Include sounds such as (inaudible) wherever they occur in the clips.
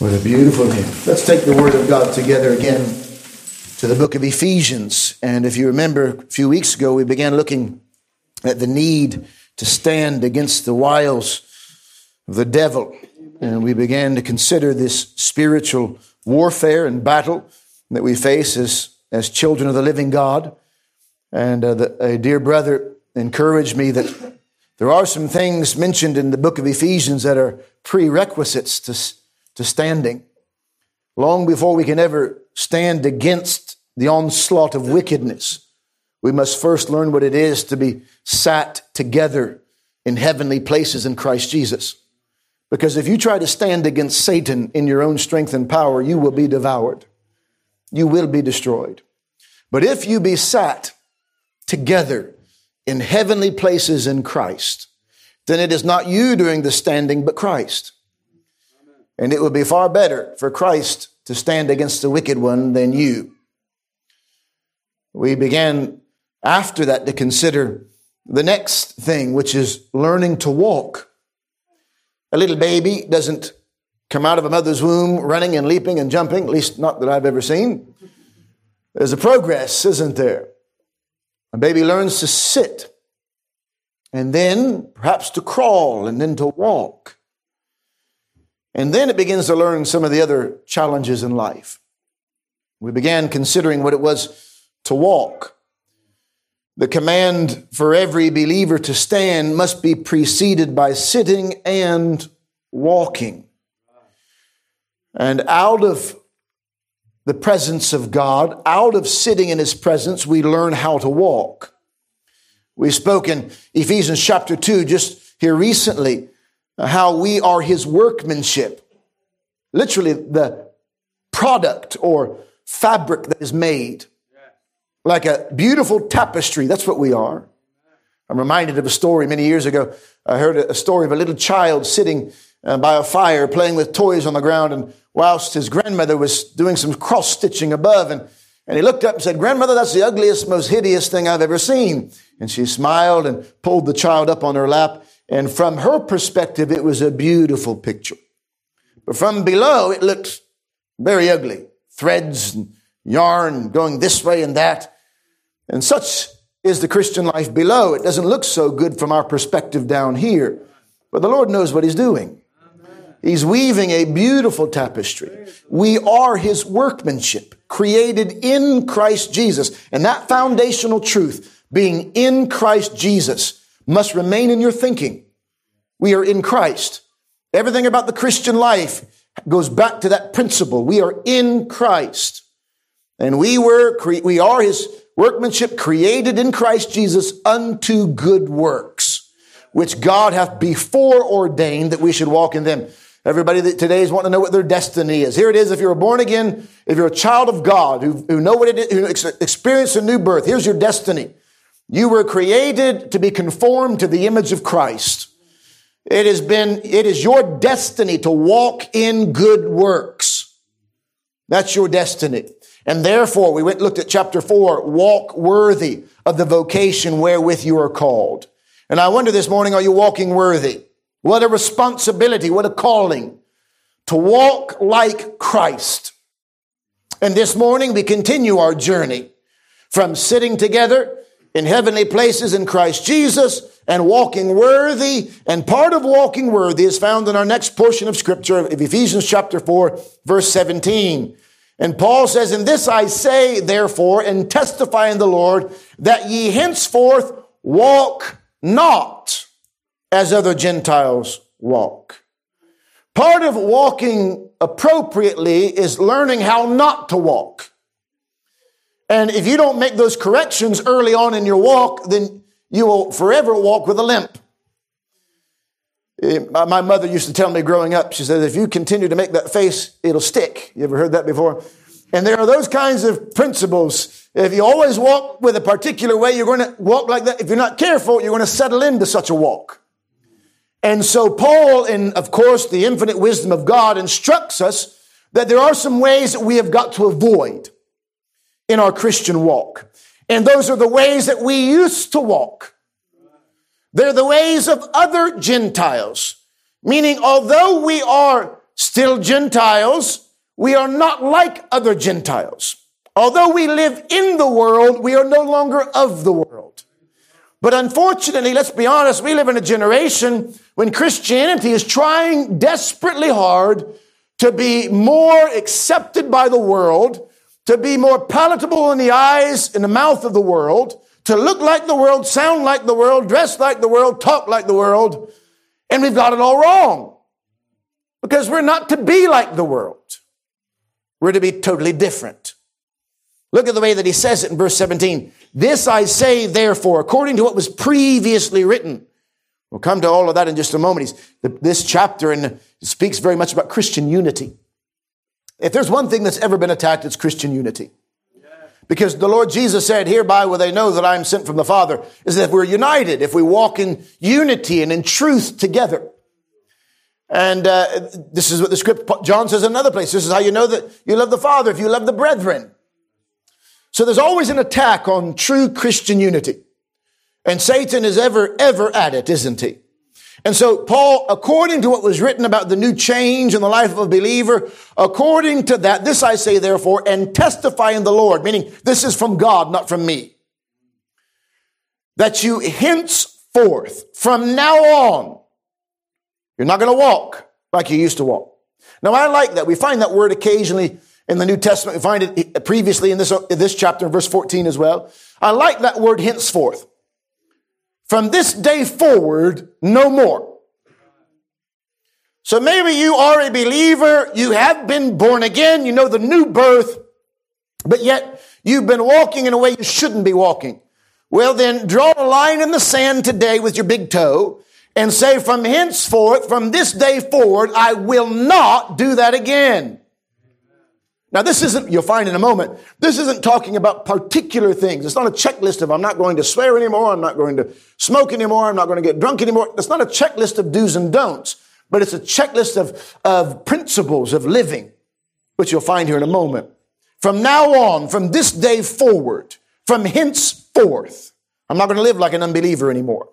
What a beautiful name. Let's take the Word of God together again to the book of Ephesians. And if you remember, a few weeks ago, we began looking at the need to stand against the wiles of the devil. And we began to consider this spiritual warfare and battle that we face as, as children of the living God. And uh, the, a dear brother encouraged me that there are some things mentioned in the book of Ephesians that are prerequisites to to standing. Long before we can ever stand against the onslaught of wickedness, we must first learn what it is to be sat together in heavenly places in Christ Jesus. Because if you try to stand against Satan in your own strength and power, you will be devoured. You will be destroyed. But if you be sat together in heavenly places in Christ, then it is not you doing the standing, but Christ. And it would be far better for Christ to stand against the wicked one than you. We began after that to consider the next thing, which is learning to walk. A little baby doesn't come out of a mother's womb running and leaping and jumping, at least not that I've ever seen. There's a progress, isn't there? A baby learns to sit and then perhaps to crawl and then to walk. And then it begins to learn some of the other challenges in life. We began considering what it was to walk. The command for every believer to stand must be preceded by sitting and walking. And out of the presence of God, out of sitting in His presence, we learn how to walk. We spoke in Ephesians chapter 2 just here recently how we are his workmanship. Literally, the product or fabric that is made. Like a beautiful tapestry. That's what we are. I'm reminded of a story many years ago. I heard a story of a little child sitting uh, by a fire playing with toys on the ground and whilst his grandmother was doing some cross stitching above and, and he looked up and said, grandmother, that's the ugliest, most hideous thing I've ever seen. And she smiled and pulled the child up on her lap and from her perspective, it was a beautiful picture. But from below, it looked very ugly. Threads and yarn going this way and that. And such is the Christian life below. It doesn't look so good from our perspective down here. But the Lord knows what He's doing. He's weaving a beautiful tapestry. We are His workmanship, created in Christ Jesus. And that foundational truth, being in Christ Jesus, must remain in your thinking. We are in Christ. Everything about the Christian life goes back to that principle. We are in Christ. And we were, we are his workmanship created in Christ Jesus unto good works, which God hath before ordained that we should walk in them. Everybody that today is wanting to know what their destiny is. Here it is. If you're born again, if you're a child of God who, who know what it is, who experience a new birth, here's your destiny. You were created to be conformed to the image of Christ. It has been, it is your destiny to walk in good works. That's your destiny. And therefore, we went looked at chapter four, walk worthy of the vocation wherewith you are called. And I wonder this morning, are you walking worthy? What a responsibility, what a calling to walk like Christ. And this morning we continue our journey from sitting together in heavenly places in Christ Jesus and walking worthy. And part of walking worthy is found in our next portion of scripture of Ephesians chapter 4, verse 17. And Paul says, In this I say, therefore, and testify in the Lord, that ye henceforth walk not as other Gentiles walk. Part of walking appropriately is learning how not to walk. And if you don't make those corrections early on in your walk, then you will forever walk with a limp. Eh, my mother used to tell me growing up, she said, if you continue to make that face, it'll stick. You ever heard that before? And there are those kinds of principles. If you always walk with a particular way, you're going to walk like that. If you're not careful, you're going to settle into such a walk. And so Paul, in, of course, the infinite wisdom of God instructs us that there are some ways that we have got to avoid in our Christian walk. And those are the ways that we used to walk. They're the ways of other Gentiles. Meaning, although we are still Gentiles, we are not like other Gentiles. Although we live in the world, we are no longer of the world. But unfortunately, let's be honest, we live in a generation when Christianity is trying desperately hard to be more accepted by the world, to be more palatable in the eyes and the mouth of the world, to look like the world, sound like the world, dress like the world, talk like the world. And we've got it all wrong. Because we're not to be like the world. We're to be totally different. Look at the way that he says it in verse 17. This I say, therefore, according to what was previously written. We'll come to all of that in just a moment. this chapter and speaks very much about Christian unity. If there's one thing that's ever been attacked, it's Christian unity. Because the Lord Jesus said, hereby will they know that I am sent from the Father, is that if we're united, if we walk in unity and in truth together. And uh, this is what the script, John says in another place. This is how you know that you love the Father, if you love the brethren. So there's always an attack on true Christian unity. And Satan is ever, ever at it, isn't he? And so Paul, according to what was written about the new change in the life of a believer, according to that, this I say therefore, and testify in the Lord, meaning this is from God, not from me, that you henceforth, from now on, you're not going to walk like you used to walk. Now I like that. We find that word occasionally in the New Testament. We find it previously in this, in this chapter, in verse 14 as well. I like that word henceforth. From this day forward, no more. So maybe you are a believer, you have been born again, you know the new birth, but yet you've been walking in a way you shouldn't be walking. Well, then draw a line in the sand today with your big toe and say, from henceforth, from this day forward, I will not do that again. Now, this isn't, you'll find in a moment, this isn't talking about particular things. It's not a checklist of I'm not going to swear anymore, I'm not going to smoke anymore, I'm not going to get drunk anymore. It's not a checklist of do's and don'ts, but it's a checklist of, of principles of living, which you'll find here in a moment. From now on, from this day forward, from henceforth, I'm not going to live like an unbeliever anymore.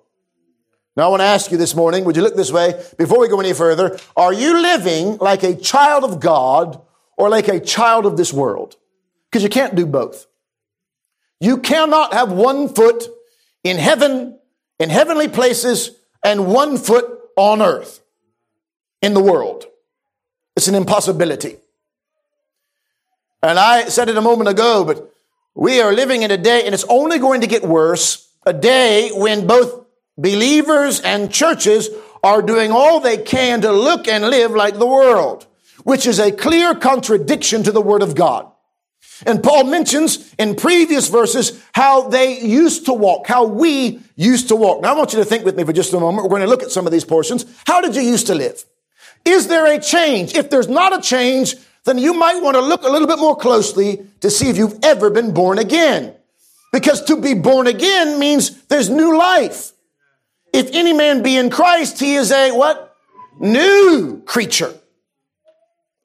Now, I want to ask you this morning, would you look this way before we go any further? Are you living like a child of God or like a child of this world. Because you can't do both. You cannot have one foot in heaven, in heavenly places, and one foot on earth in the world. It's an impossibility. And I said it a moment ago, but we are living in a day, and it's only going to get worse, a day when both believers and churches are doing all they can to look and live like the world which is a clear contradiction to the word of God. And Paul mentions in previous verses how they used to walk, how we used to walk. Now I want you to think with me for just a moment. We're going to look at some of these portions. How did you used to live? Is there a change? If there's not a change, then you might want to look a little bit more closely to see if you've ever been born again. Because to be born again means there's new life. If any man be in Christ, he is a what? New creature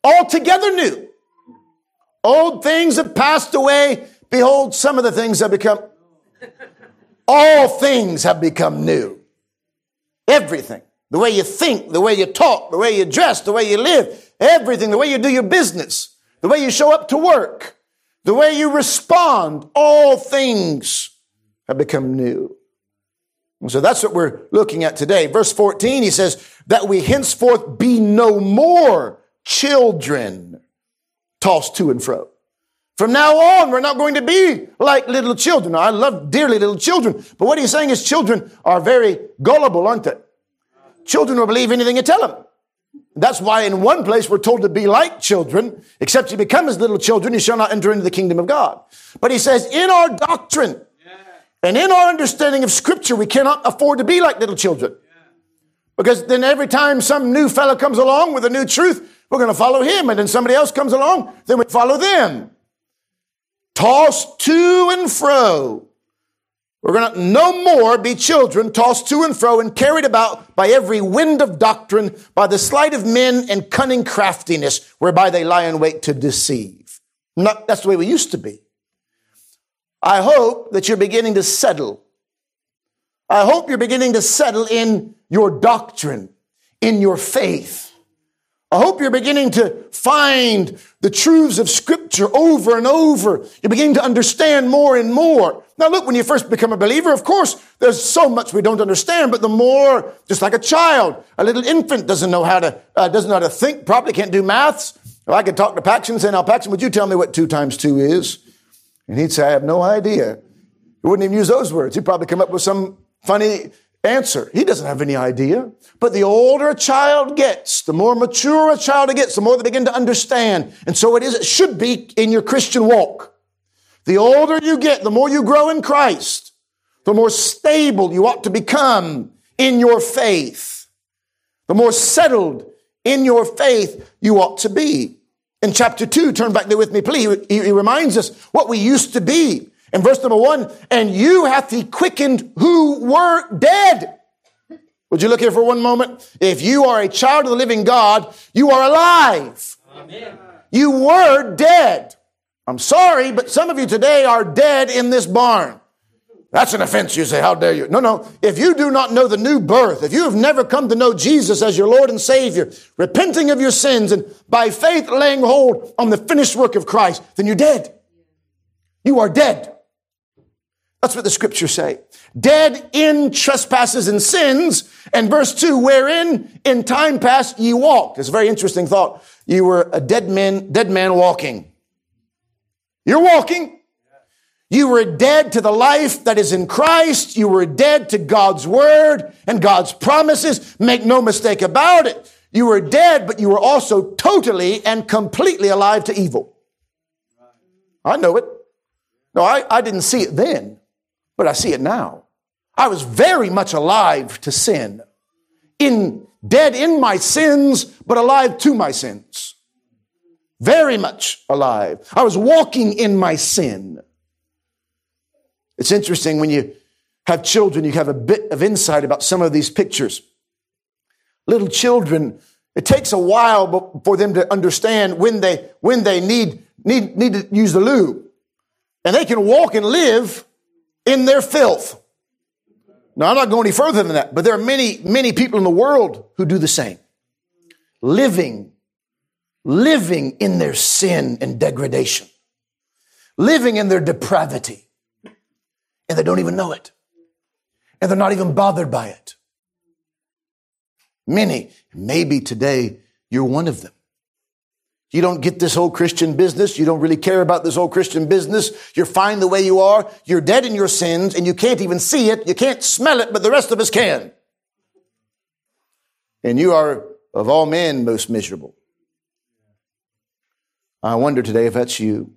altogether new. Old things have passed away. Behold, some of the things have become, all things have become new. Everything. The way you think, the way you talk, the way you dress, the way you live, everything, the way you do your business, the way you show up to work, the way you respond, all things have become new. And so that's what we're looking at today. Verse 14, he says, that we henceforth be no more children tossed to and fro. From now on, we're not going to be like little children. I love dearly little children, but what he's saying is children are very gullible, aren't they? Children will believe anything you tell them. That's why in one place we're told to be like children, except you become as little children, you shall not enter into the kingdom of God. But he says, in our doctrine and in our understanding of scripture, we cannot afford to be like little children. Because then every time some new fellow comes along with a new truth, we're going to follow him. And then somebody else comes along, then we follow them. Tossed to and fro. We're going to no more be children tossed to and fro and carried about by every wind of doctrine, by the sleight of men and cunning craftiness, whereby they lie in wait to deceive. Not, that's the way we used to be. I hope that you're beginning to settle. I hope you're beginning to settle in your doctrine, in your faith I hope you're beginning to find the truths of scripture over and over. You're beginning to understand more and more. Now look, when you first become a believer, of course, there's so much we don't understand, but the more, just like a child, a little infant doesn't know how to, uh, doesn't know how to think, probably can't do maths. If I could talk to Paxton and say, now Paxton, would you tell me what two times two is? And he'd say, I have no idea. He wouldn't even use those words. He'd probably come up with some funny answer. He doesn't have any idea. But the older a child gets, the more mature a child gets, the more they begin to understand. And so it is, it should be in your Christian walk. The older you get, the more you grow in Christ, the more stable you ought to become in your faith. The more settled in your faith you ought to be. In chapter 2, turn back there with me, please. He, he reminds us what we used to be. In verse number 1, and you hath he quickened who were dead. Would you look here for one moment? If you are a child of the living God, you are alive. Amen. You were dead. I'm sorry, but some of you today are dead in this barn. That's an offense. You say, how dare you? No, no. If you do not know the new birth, if you have never come to know Jesus as your Lord and Savior, repenting of your sins and by faith laying hold on the finished work of Christ, then you're dead. You are dead. That's what the scriptures say. Dead in trespasses and sins. And verse two, wherein in time past ye walked. It's a very interesting thought. You were a dead man, dead man walking. You're walking. You were dead to the life that is in Christ. You were dead to God's word and God's promises. Make no mistake about it. You were dead, but you were also totally and completely alive to evil. I know it. No, I, I didn't see it then, but I see it now. I was very much alive to sin. In, dead in my sins, but alive to my sins. Very much alive. I was walking in my sin. It's interesting when you have children, you have a bit of insight about some of these pictures. Little children, it takes a while for them to understand when they, when they need, need, need to use the loo. And they can walk and live in their filth. Now, I'm not going any further than that, but there are many, many people in the world who do the same. Living, living in their sin and degradation. Living in their depravity and they don't even know it. And they're not even bothered by it. Many, maybe today you're one of them. You don't get this whole Christian business. You don't really care about this whole Christian business. You're fine the way you are. You're dead in your sins and you can't even see it. You can't smell it, but the rest of us can. And you are of all men most miserable. I wonder today if that's you.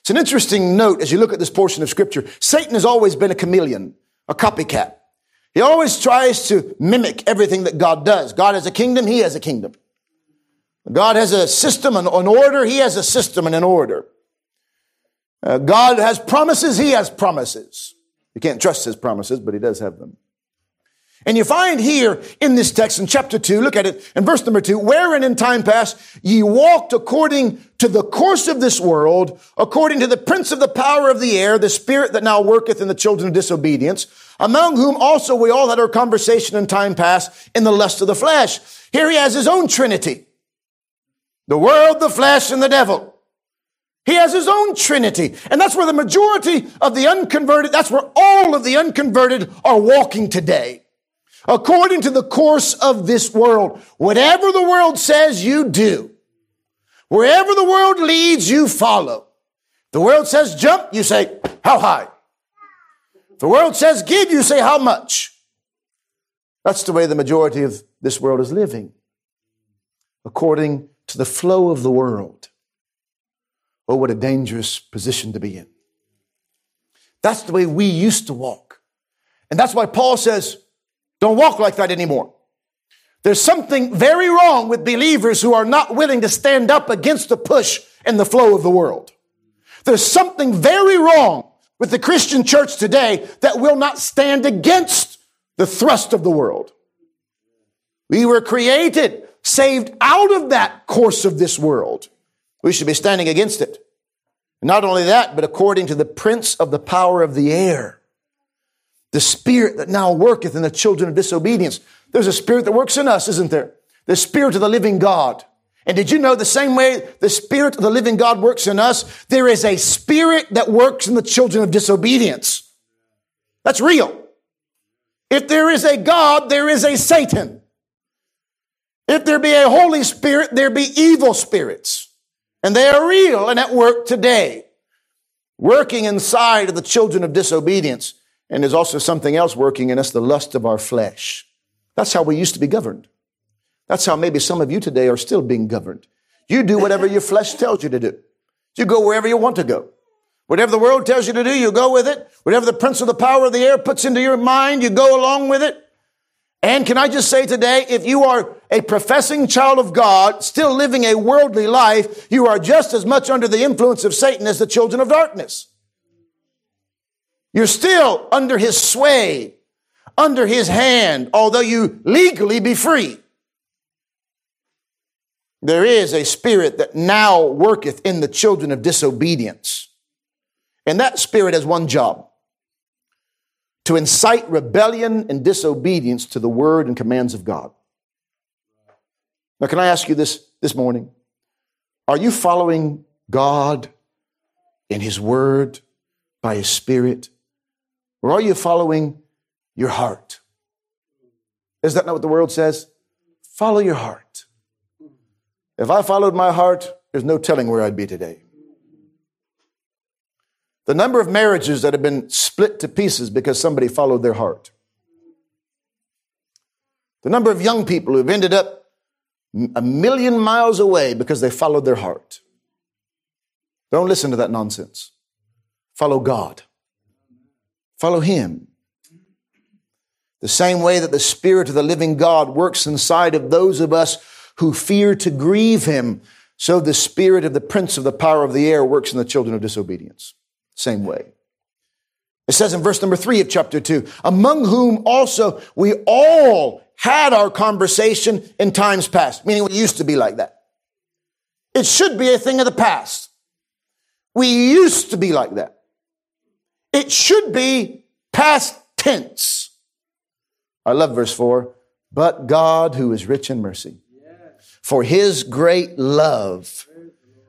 It's an interesting note as you look at this portion of scripture. Satan has always been a chameleon, a copycat. He always tries to mimic everything that God does. God has a kingdom, he has a kingdom. God has a system and an order, he has a system and an order. Uh, God has promises, he has promises. You can't trust his promises, but he does have them. And you find here in this text in chapter 2, look at it in verse number 2, wherein in time past ye walked according to the course of this world, according to the prince of the power of the air, the spirit that now worketh in the children of disobedience, among whom also we all had our conversation in time past in the lust of the flesh. Here he has his own trinity. The world, the flesh, and the devil. He has his own trinity. And that's where the majority of the unconverted, that's where all of the unconverted are walking today according to the course of this world. Whatever the world says, you do. Wherever the world leads, you follow. The world says jump, you say, how high? The world says give, you say how much? That's the way the majority of this world is living, according to the flow of the world. Oh, what a dangerous position to be in. That's the way we used to walk. And that's why Paul says, don't walk like that anymore. There's something very wrong with believers who are not willing to stand up against the push and the flow of the world. There's something very wrong with the Christian church today that will not stand against the thrust of the world. We were created, saved out of that course of this world. We should be standing against it. Not only that, but according to the prince of the power of the air the spirit that now worketh in the children of disobedience. There's a spirit that works in us, isn't there? The spirit of the living God. And did you know the same way the Spirit of the living God works in us? There is a spirit that works in the children of disobedience. That's real. If there is a God, there is a Satan. If there be a Holy Spirit, there be evil spirits. And they are real and at work today, working inside of the children of disobedience. And there's also something else working in us, the lust of our flesh. That's how we used to be governed. That's how maybe some of you today are still being governed. You do whatever your flesh tells you to do. You go wherever you want to go. Whatever the world tells you to do, you go with it. Whatever the prince of the power of the air puts into your mind, you go along with it. And can I just say today, if you are a professing child of God, still living a worldly life, you are just as much under the influence of Satan as the children of darkness. You're still under his sway, under his hand, although you legally be free. There is a spirit that now worketh in the children of disobedience. And that spirit has one job to incite rebellion and disobedience to the word and commands of God. Now, can I ask you this this morning? Are you following God in His Word by His Spirit? Or are you following your heart? Is that not what the world says? Follow your heart. If I followed my heart, there's no telling where I'd be today. The number of marriages that have been split to pieces because somebody followed their heart. The number of young people who've ended up a million miles away because they followed their heart. Don't listen to that nonsense. Follow God. Follow Him. The same way that the Spirit of the living God works inside of those of us who fear to grieve him. So the spirit of the prince of the power of the air works in the children of disobedience. Same way. It says in verse number three of chapter two, among whom also we all had our conversation in times past, meaning we used to be like that. It should be a thing of the past. We used to be like that. It should be past tense. I love verse four. But God, who is rich in mercy, for his great love,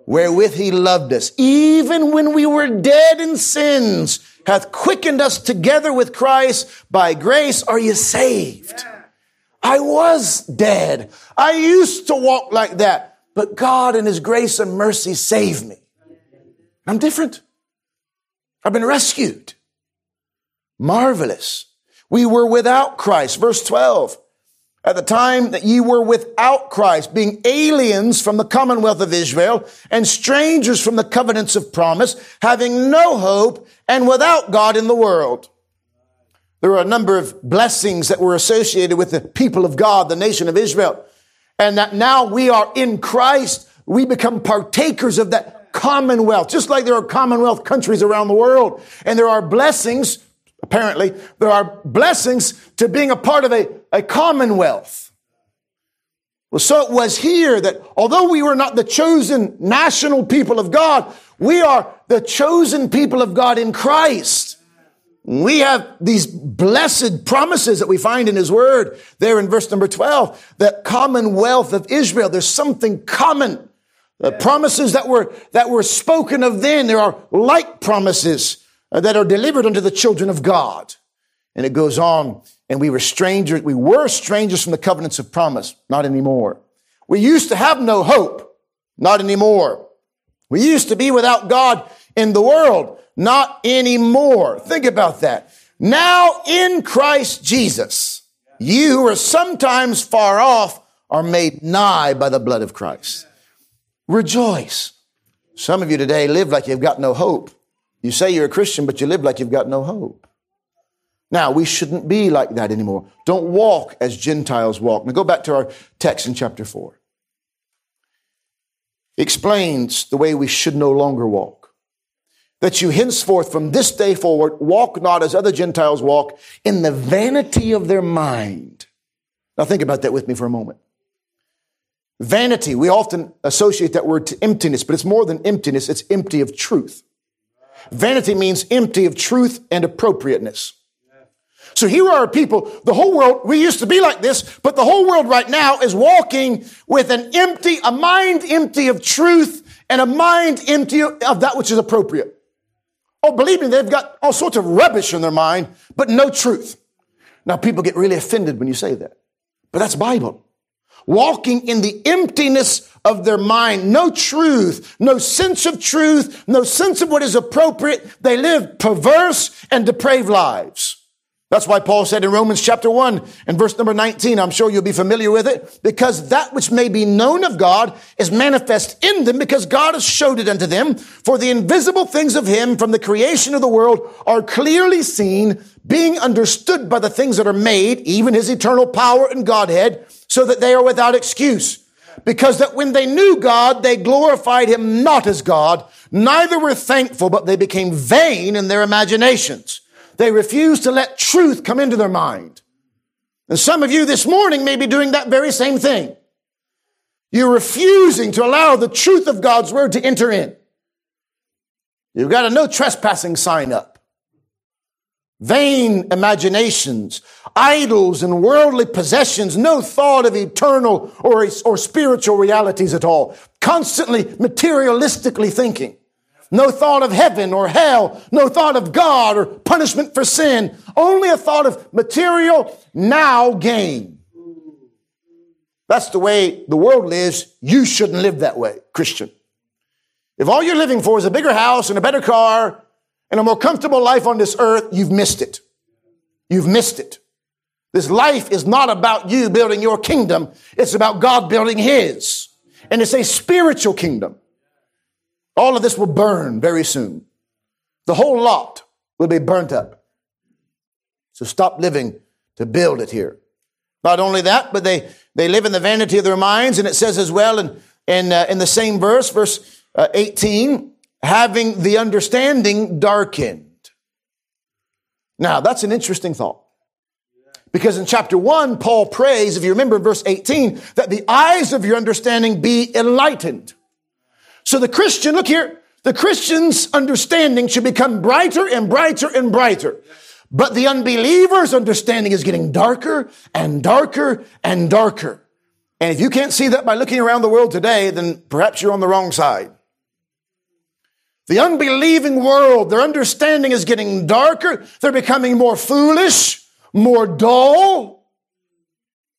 wherewith he loved us, even when we were dead in sins, hath quickened us together with Christ. By grace are you saved. I was dead. I used to walk like that, but God in his grace and mercy saved me. I'm different. I've been rescued. Marvelous. We were without Christ. Verse 12 at the time that ye were without Christ, being aliens from the commonwealth of Israel and strangers from the covenants of promise, having no hope and without God in the world. There are a number of blessings that were associated with the people of God, the nation of Israel. And that now we are in Christ, we become partakers of that commonwealth, just like there are commonwealth countries around the world. And there are blessings apparently, there are blessings to being a part of a, a commonwealth. Well, so it was here that although we were not the chosen national people of God, we are the chosen people of God in Christ. We have these blessed promises that we find in His Word there in verse number 12, that commonwealth of Israel. There's something common. The promises that were, that were spoken of then, there are like promises Uh, that are delivered unto the children of God. And it goes on, and we were strangers, we were strangers from the covenants of promise, not anymore. We used to have no hope, not anymore. We used to be without God in the world, not anymore. Think about that. Now in Christ Jesus, you who are sometimes far off are made nigh by the blood of Christ. Rejoice. Some of you today live like you've got no hope. You say you're a Christian, but you live like you've got no hope. Now, we shouldn't be like that anymore. Don't walk as Gentiles walk. Now, go back to our text in chapter 4. It explains the way we should no longer walk. That you henceforth, from this day forward, walk not as other Gentiles walk in the vanity of their mind. Now, think about that with me for a moment. Vanity, we often associate that word to emptiness, but it's more than emptiness, it's empty of truth. Vanity means empty of truth and appropriateness. So here are people, the whole world, we used to be like this, but the whole world right now is walking with an empty, a mind empty of truth and a mind empty of that which is appropriate. Oh, believe me, they've got all sorts of rubbish in their mind, but no truth. Now people get really offended when you say that, but that's Bible. Walking in the emptiness of their mind, no truth, no sense of truth, no sense of what is appropriate. They live perverse and depraved lives. That's why Paul said in Romans chapter 1 and verse number 19, I'm sure you'll be familiar with it, because that which may be known of God is manifest in them because God has showed it unto them. For the invisible things of him from the creation of the world are clearly seen, being understood by the things that are made, even his eternal power and Godhead, so that they are without excuse. Because that when they knew God, they glorified him not as God, neither were thankful, but they became vain in their imaginations. They refused to let truth come into their mind. And some of you this morning may be doing that very same thing. You're refusing to allow the truth of God's word to enter in. You've got a no trespassing sign up. Vain imaginations, idols and worldly possessions, no thought of eternal or, or spiritual realities at all. Constantly materialistically thinking. No thought of heaven or hell. No thought of God or punishment for sin. Only a thought of material now gain. That's the way the world lives. You shouldn't live that way, Christian. If all you're living for is a bigger house and a better car and a more comfortable life on this earth, you've missed it. You've missed it. This life is not about you building your kingdom. It's about God building his. And it's a spiritual kingdom. All of this will burn very soon. The whole lot will be burnt up. So stop living to build it here. Not only that, but they, they live in the vanity of their minds. And it says as well in, in, uh, in the same verse, verse uh, 18, having the understanding darkened. Now, that's an interesting thought. Because in chapter 1, Paul prays, if you remember verse 18, that the eyes of your understanding be enlightened. So the Christian, look here, the Christian's understanding should become brighter and brighter and brighter. But the unbeliever's understanding is getting darker and darker and darker. And if you can't see that by looking around the world today, then perhaps you're on the wrong side. The unbelieving world, their understanding is getting darker. They're becoming more foolish, more dull.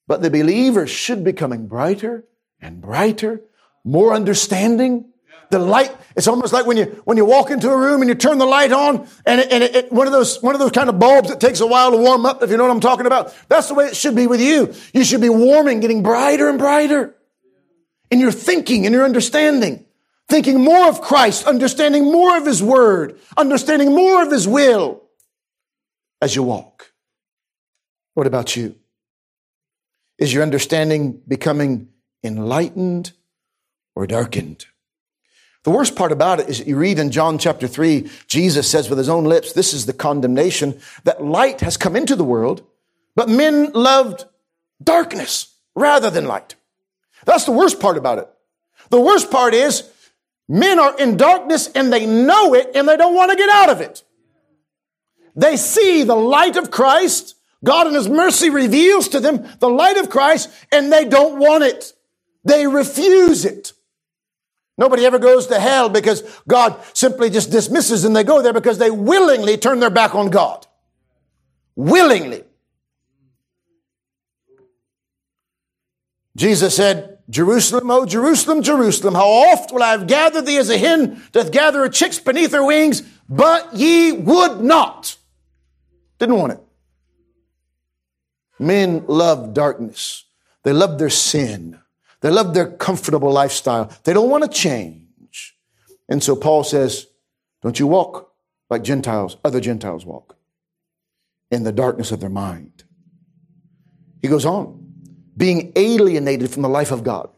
But the believers should be becoming brighter and brighter, more understanding, the light, it's almost like when you, when you walk into a room and you turn the light on and, it, and it, it, one of those, one of those kind of bulbs that takes a while to warm up, if you know what I'm talking about. That's the way it should be with you. You should be warming, getting brighter and brighter in your thinking, in your understanding. Thinking more of Christ, understanding more of His Word, understanding more of His will as you walk. What about you? Is your understanding becoming enlightened or darkened? The worst part about it is you read in John chapter 3, Jesus says with his own lips, this is the condemnation, that light has come into the world, but men loved darkness rather than light. That's the worst part about it. The worst part is men are in darkness and they know it and they don't want to get out of it. They see the light of Christ. God in his mercy reveals to them the light of Christ and they don't want it. They refuse it. Nobody ever goes to hell because God simply just dismisses and They go there because they willingly turn their back on God. Willingly. Jesus said, Jerusalem, oh Jerusalem, Jerusalem, how oft will I have gathered thee as a hen doth gather her chicks beneath her wings, but ye would not. Didn't want it. Men love darkness. They love their sin. They love their comfortable lifestyle. They don't want to change. And so Paul says, don't you walk like Gentiles, other Gentiles walk in the darkness of their mind. He goes on, being alienated from the life of God.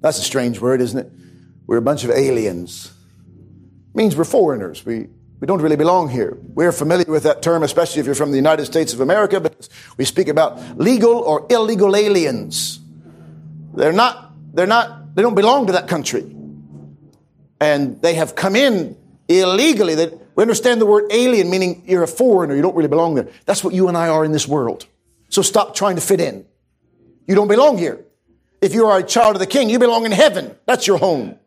That's a strange word, isn't it? We're a bunch of aliens. It means we're foreigners. We, we don't really belong here. We're familiar with that term, especially if you're from the United States of America, because we speak about legal or illegal aliens. They're not, they're not, they don't belong to that country. And they have come in illegally. That We understand the word alien, meaning you're a foreigner, you don't really belong there. That's what you and I are in this world. So stop trying to fit in. You don't belong here. If you are a child of the king, you belong in heaven. That's your home.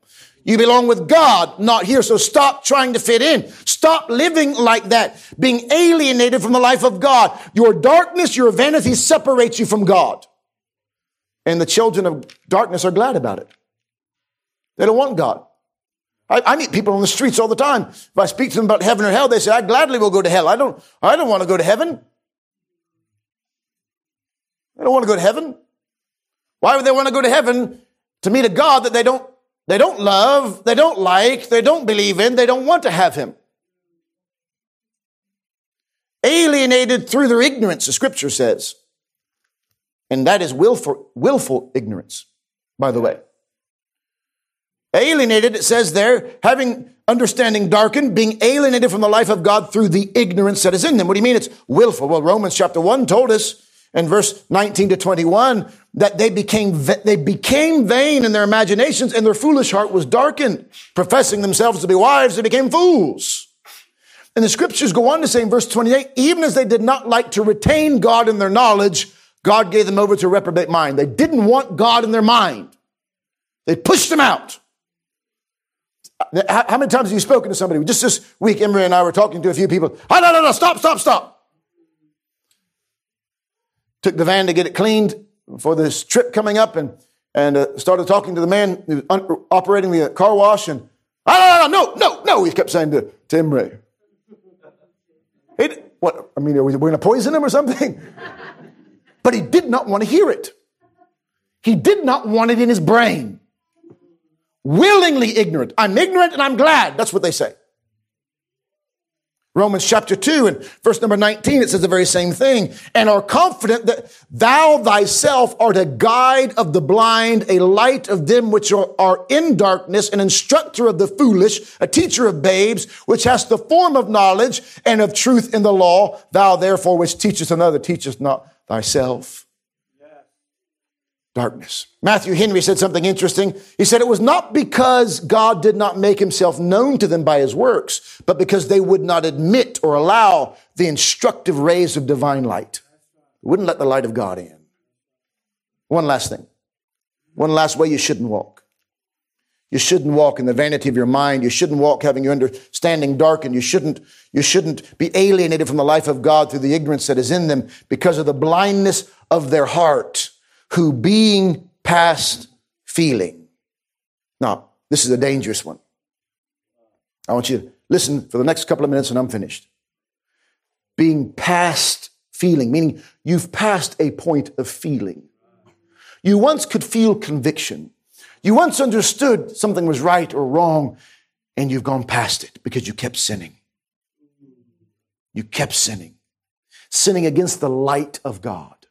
You belong with God, not here. So stop trying to fit in. Stop living like that, being alienated from the life of God. Your darkness, your vanity separates you from God. And the children of darkness are glad about it. They don't want God. I, I, meet people on the streets all the time. If I speak to them about heaven or hell, they say, I gladly will go to hell. I don't, I don't want to go to heaven. I don't want to go to heaven. Why would they want to go to heaven to meet a God that they don't, they don't love, they don't like, they don't believe in, they don't want to have him? Alienated through their ignorance, the scripture says. And that is willful, willful ignorance, by the way. Alienated, it says there, having understanding darkened, being alienated from the life of God through the ignorance that is in them. What do you mean it's willful? Well, Romans chapter 1 told us in verse 19 to 21 that they became, they became vain in their imaginations and their foolish heart was darkened. Professing themselves to be wise, they became fools. And the scriptures go on to say in verse 28, even as they did not like to retain God in their knowledge, God gave them over to a reprobate mind. They didn't want God in their mind. They pushed him out. How many times have you spoken to somebody? Just this week, Emery and I were talking to a few people. Oh, no, no, no, stop, stop, stop. Took the van to get it cleaned for this trip coming up and, and uh, started talking to the man who was operating the car wash. And, oh, no, no, no, no, he kept saying to, to Emery. (laughs) what, I mean, are we, we're going to poison him or something? (laughs) but he did not want to hear it. He did not want it in his brain willingly ignorant. I'm ignorant and I'm glad. That's what they say. Romans chapter 2 and verse number 19, it says the very same thing. And are confident that thou thyself art a guide of the blind, a light of them which are, are in darkness, an instructor of the foolish, a teacher of babes, which has the form of knowledge and of truth in the law. Thou therefore which teachest another, teachest not thyself darkness. Matthew Henry said something interesting. He said it was not because God did not make himself known to them by his works, but because they would not admit or allow the instructive rays of divine light. They wouldn't let the light of God in. One last thing. One last way you shouldn't walk. You shouldn't walk in the vanity of your mind. You shouldn't walk having your understanding darkened. You shouldn't, you shouldn't be alienated from the life of God through the ignorance that is in them because of the blindness of their heart who being past feeling. Now, this is a dangerous one. I want you to listen for the next couple of minutes and I'm finished. Being past feeling, meaning you've passed a point of feeling. You once could feel conviction. You once understood something was right or wrong, and you've gone past it because you kept sinning. You kept sinning. Sinning against the light of God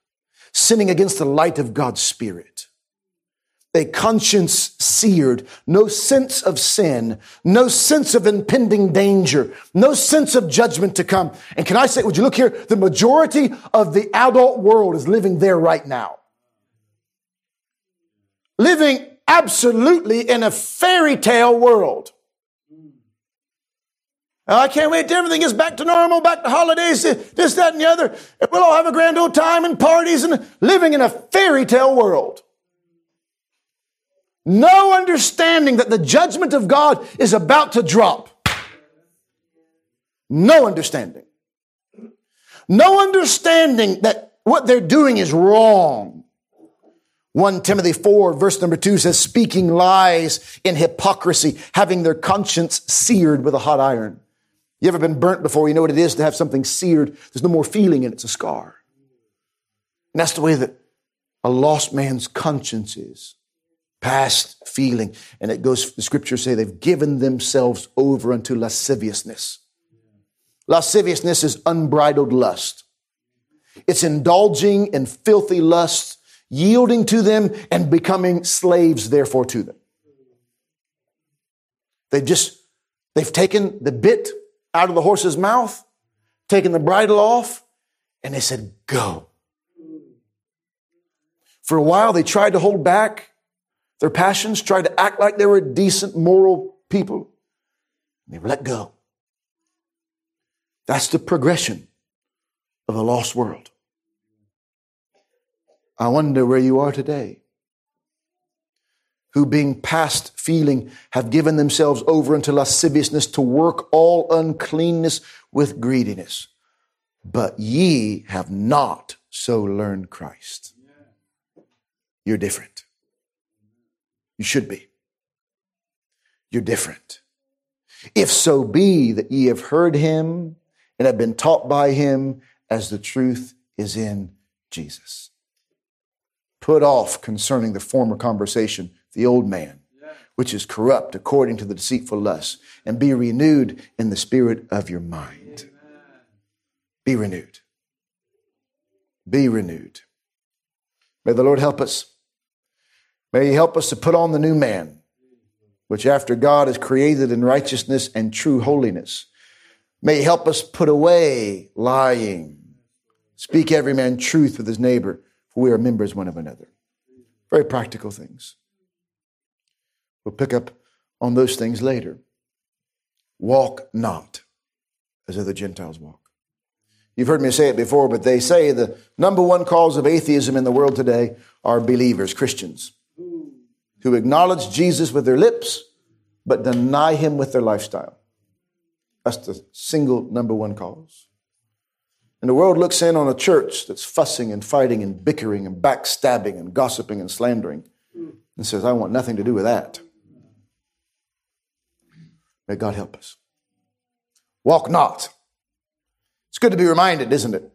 sinning against the light of God's Spirit. A conscience seared, no sense of sin, no sense of impending danger, no sense of judgment to come. And can I say, would you look here? The majority of the adult world is living there right now. Living absolutely in a fairy tale world. Oh, I can't wait till everything gets back to normal, back to holidays, this, that, and the other. And We'll all have a grand old time and parties and living in a fairy tale world. No understanding that the judgment of God is about to drop. No understanding. No understanding that what they're doing is wrong. 1 Timothy 4 verse number 2 says, speaking lies in hypocrisy, having their conscience seared with a hot iron. You ever been burnt before? You know what it is to have something seared. There's no more feeling in it. It's a scar. And that's the way that a lost man's conscience is. Past feeling. And it goes, the scriptures say they've given themselves over unto lasciviousness. Lasciviousness is unbridled lust. It's indulging in filthy lusts, yielding to them and becoming slaves therefore to them. They've just, they've taken the bit out of the horse's mouth, taking the bridle off, and they said, Go. For a while, they tried to hold back their passions, tried to act like they were decent, moral people. They were let go. That's the progression of a lost world. I wonder where you are today. Who, being past feeling, have given themselves over unto lasciviousness to work all uncleanness with greediness. But ye have not so learned Christ. You're different. You should be. You're different. If so be that ye have heard him and have been taught by him as the truth is in Jesus. Put off concerning the former conversation the old man, which is corrupt according to the deceitful lust, and be renewed in the spirit of your mind. Be renewed. Be renewed. May the Lord help us. May He help us to put on the new man, which after God is created in righteousness and true holiness. May He help us put away lying. Speak every man truth with his neighbor, for we are members one of another. Very practical things. We'll pick up on those things later. Walk not as other Gentiles walk. You've heard me say it before, but they say the number one cause of atheism in the world today are believers, Christians, who acknowledge Jesus with their lips, but deny him with their lifestyle. That's the single number one cause. And the world looks in on a church that's fussing and fighting and bickering and backstabbing and gossiping and slandering and says, I want nothing to do with that. May God help us. Walk not. It's good to be reminded, isn't it?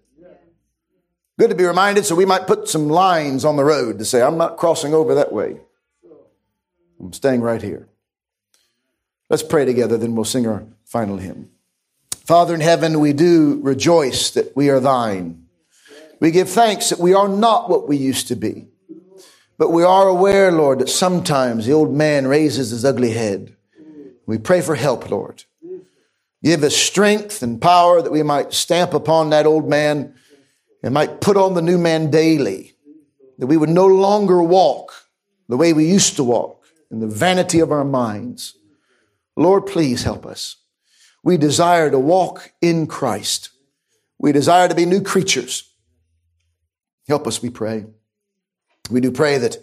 Good to be reminded so we might put some lines on the road to say, I'm not crossing over that way. I'm staying right here. Let's pray together, then we'll sing our final hymn. Father in heaven, we do rejoice that we are thine. We give thanks that we are not what we used to be. But we are aware, Lord, that sometimes the old man raises his ugly head. We pray for help, Lord. Give us strength and power that we might stamp upon that old man and might put on the new man daily. That we would no longer walk the way we used to walk in the vanity of our minds. Lord, please help us. We desire to walk in Christ. We desire to be new creatures. Help us, we pray. We do pray that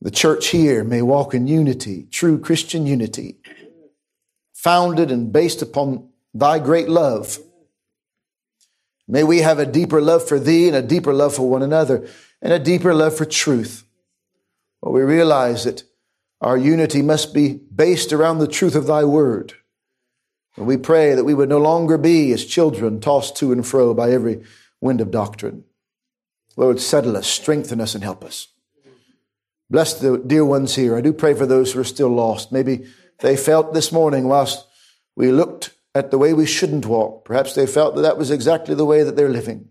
the church here may walk in unity, true Christian unity, founded and based upon thy great love. May we have a deeper love for thee and a deeper love for one another and a deeper love for truth. But we realize that our unity must be based around the truth of thy word. And we pray that we would no longer be as children tossed to and fro by every wind of doctrine. Lord, settle us, strengthen us, and help us. Bless the dear ones here. I do pray for those who are still lost. Maybe they felt this morning whilst we looked at the way we shouldn't walk. Perhaps they felt that that was exactly the way that they're living.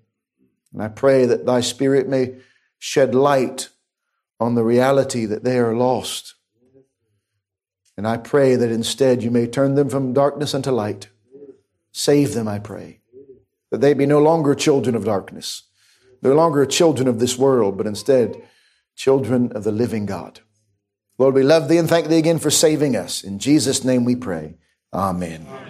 And I pray that thy spirit may shed light on the reality that they are lost. And I pray that instead you may turn them from darkness unto light. Save them, I pray, that they be no longer children of darkness, no longer children of this world, but instead children of the living God. Lord, we love thee and thank thee again for saving us. In Jesus' name we pray. Amen. Amen.